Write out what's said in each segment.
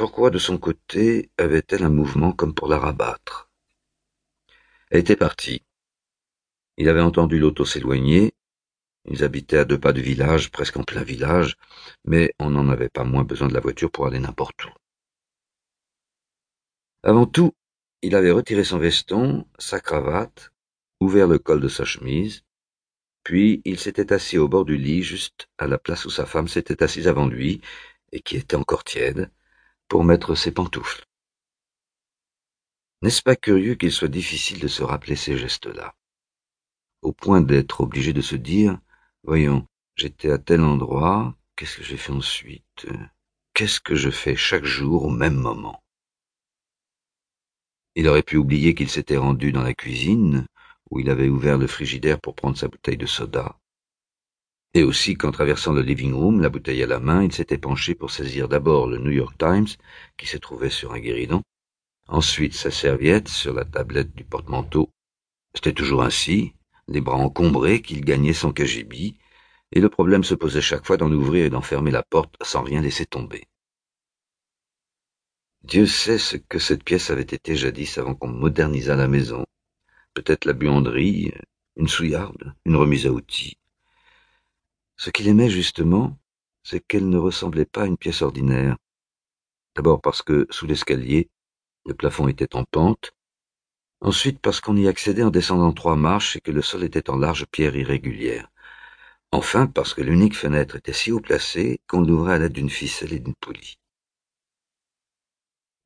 Pourquoi, de son côté, avait-elle un mouvement comme pour la rabattre? Elle était partie. Il avait entendu l'auto s'éloigner. Ils habitaient à deux pas du village, presque en plein village, mais on n'en avait pas moins besoin de la voiture pour aller n'importe où. Avant tout, il avait retiré son veston, sa cravate, ouvert le col de sa chemise, puis il s'était assis au bord du lit, juste à la place où sa femme s'était assise avant lui, et qui était encore tiède, pour mettre ses pantoufles. N'est-ce pas curieux qu'il soit difficile de se rappeler ces gestes-là? Au point d'être obligé de se dire, voyons, j'étais à tel endroit, qu'est-ce que j'ai fait ensuite? Qu'est-ce que je fais chaque jour au même moment Il aurait pu oublier qu'il s'était rendu dans la cuisine, où il avait ouvert le frigidaire pour prendre sa bouteille de soda, et aussi qu'en traversant le living room, la bouteille à la main, il s'était penché pour saisir d'abord le New York Times, qui se trouvait sur un guéridon, ensuite sa serviette sur la tablette du porte-manteau. C'était toujours ainsi, les bras encombrés, qu'il gagnait son KGB, et le problème se posait chaque fois d'en ouvrir et d'en fermer la porte sans rien laisser tomber. Dieu sait ce que cette pièce avait été jadis avant qu'on modernisât la maison. Peut-être la buanderie, une souillarde, une remise à outils. Ce qu'il aimait justement, c'est qu'elle ne ressemblait pas à une pièce ordinaire. D'abord parce que, sous l'escalier, le plafond était en pente, ensuite parce qu'on y accédait en descendant trois marches et que le sol était en larges pierres irrégulières. Enfin parce que l'unique fenêtre était si haut placée qu'on l'ouvrait à l'aide d'une ficelle et d'une poulie.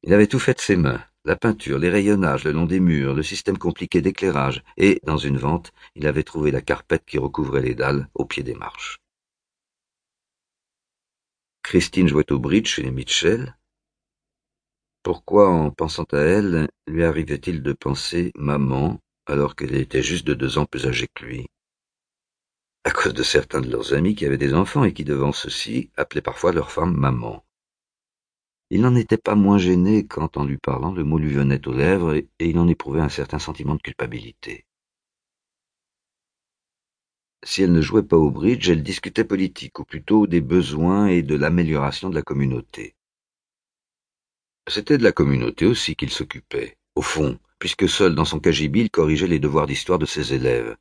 Il avait tout fait de ses mains, la peinture, les rayonnages le long des murs, le système compliqué d'éclairage, et, dans une vente, il avait trouvé la carpette qui recouvrait les dalles au pied des marches. Christine jouait au bridge chez Mitchell. Pourquoi, en pensant à elle, lui arrivait-il de penser maman alors qu'elle était juste de deux ans plus âgée que lui? À cause de certains de leurs amis qui avaient des enfants et qui, devant ceux-ci, appelaient parfois leur femme maman. Il n'en était pas moins gêné quand, en lui parlant, le mot lui venait aux lèvres et, il en éprouvait un certain sentiment de culpabilité. Si elle ne jouait pas au bridge, elle discutait politique, ou plutôt des besoins et de l'amélioration de la communauté. C'était de la communauté aussi qu'il s'occupait, au fond, puisque seul dans son cagibi il corrigeait les devoirs d'histoire de ses élèves.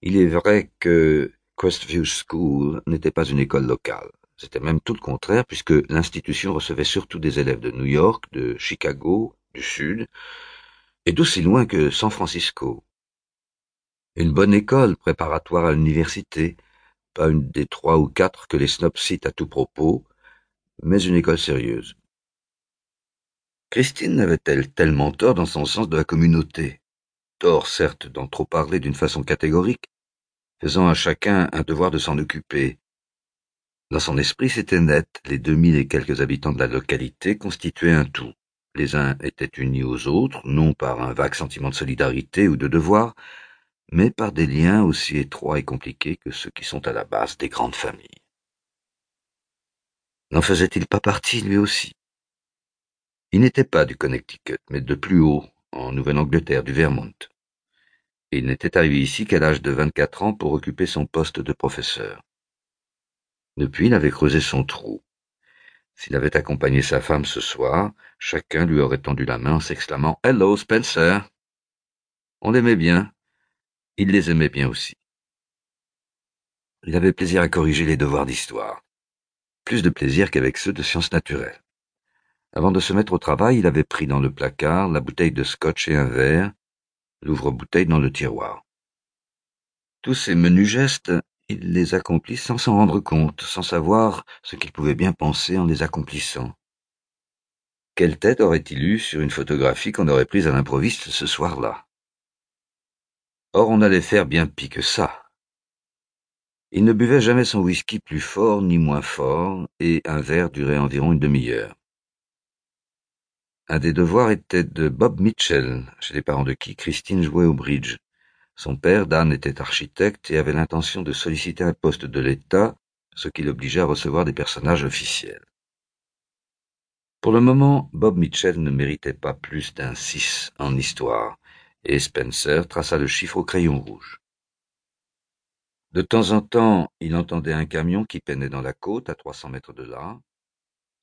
Il est vrai que Crestview School n'était pas une école locale. C'était même tout le contraire, puisque l'institution recevait surtout des élèves de New York, de Chicago, du Sud, et d'aussi loin que San Francisco. Une bonne école préparatoire à l'université, pas une des trois ou quatre que les snobs citent à tout propos, mais une école sérieuse. Christine n'avait-elle tellement tort dans son sens de la communauté? Tort, certes, d'en trop parler d'une façon catégorique, faisant à chacun un devoir de s'en occuper. Dans son esprit, c'était net, les deux mille et quelques habitants de la localité constituaient un tout. Les uns étaient unis aux autres, non par un vague sentiment de solidarité ou de devoir, mais par des liens aussi étroits et compliqués que ceux qui sont à la base des grandes familles. N'en faisait-il pas partie lui aussi? Il n'était pas du Connecticut, mais de plus haut, en Nouvelle-Angleterre, du Vermont. Il n'était arrivé ici qu'à l'âge de vingt-quatre ans pour occuper son poste de professeur. Depuis, il avait creusé son trou. S'il avait accompagné sa femme ce soir, chacun lui aurait tendu la main en s'exclamant Hello, Spencer. On l'aimait bien, il les aimait bien aussi. Il avait plaisir à corriger les devoirs d'histoire, plus de plaisir qu'avec ceux de sciences naturelles. Avant de se mettre au travail, il avait pris dans le placard la bouteille de scotch et un verre, l'ouvre-bouteille dans le tiroir. Tous ces menus gestes, il les accomplit sans s'en rendre compte, sans savoir ce qu'il pouvait bien penser en les accomplissant. Quelle tête aurait-il eu sur une photographie qu'on aurait prise à l'improviste ce soir-là? Or on allait faire bien pis que ça. Il ne buvait jamais son whisky plus fort ni moins fort, et un verre durait environ une demi-heure. Un des devoirs était de Bob Mitchell, chez les parents de qui Christine jouait au bridge. Son père, Dan, était architecte et avait l'intention de solliciter un poste de l'État, ce qui l'obligeait à recevoir des personnages officiels. Pour le moment, Bob Mitchell ne méritait pas plus d'un six en histoire, et Spencer traça le chiffre au crayon rouge. De temps en temps, il entendait un camion qui peinait dans la côte à trois cents mètres de là,